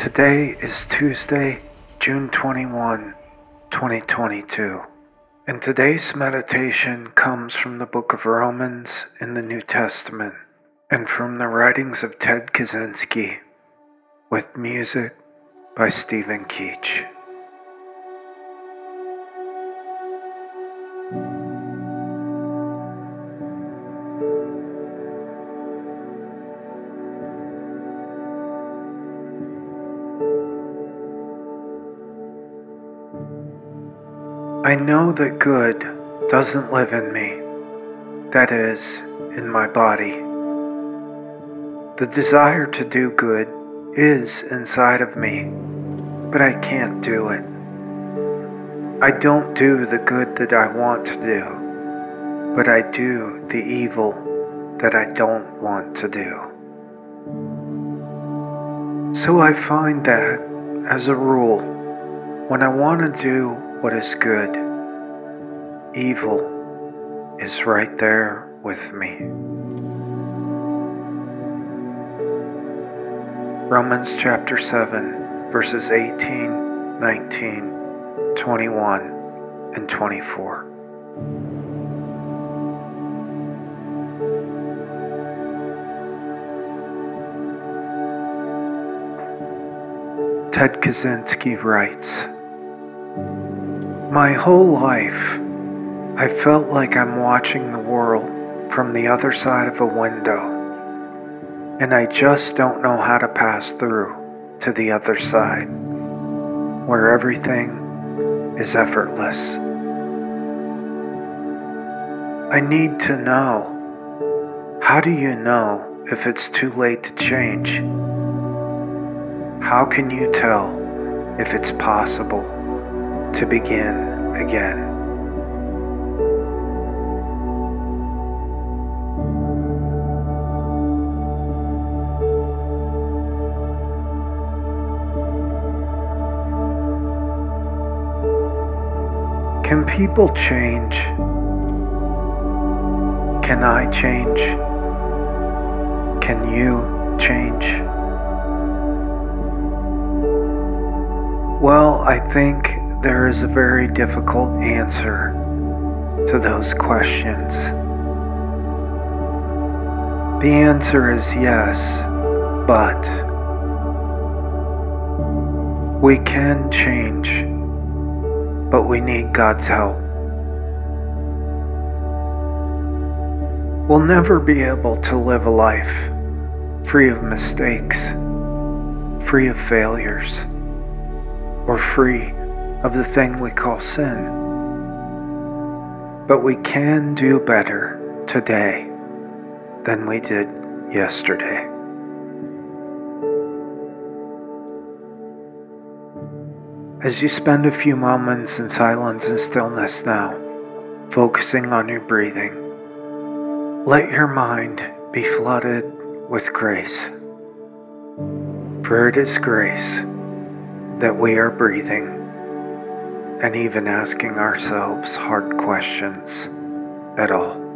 Today is Tuesday, June 21, 2022, and today's meditation comes from the book of Romans in the New Testament and from the writings of Ted Kaczynski with music by Stephen Keach. I know that good doesn't live in me, that is, in my body. The desire to do good is inside of me, but I can't do it. I don't do the good that I want to do, but I do the evil that I don't want to do. So I find that, as a rule, when I want to do what is good. Evil is right there with me. Romans chapter 7, verses 18, 19, 21, and 24. Ted Kaczynski writes, my whole life, I felt like I'm watching the world from the other side of a window, and I just don't know how to pass through to the other side, where everything is effortless. I need to know. How do you know if it's too late to change? How can you tell if it's possible? To begin again. Can people change? Can I change? Can you change? Well, I think there is a very difficult answer to those questions. The answer is yes, but we can change, but we need God's help. We'll never be able to live a life free of mistakes, free of failures, or free of the thing we call sin. But we can do better today than we did yesterday. As you spend a few moments in silence and stillness now, focusing on your breathing, let your mind be flooded with grace. For it is grace that we are breathing and even asking ourselves hard questions at all.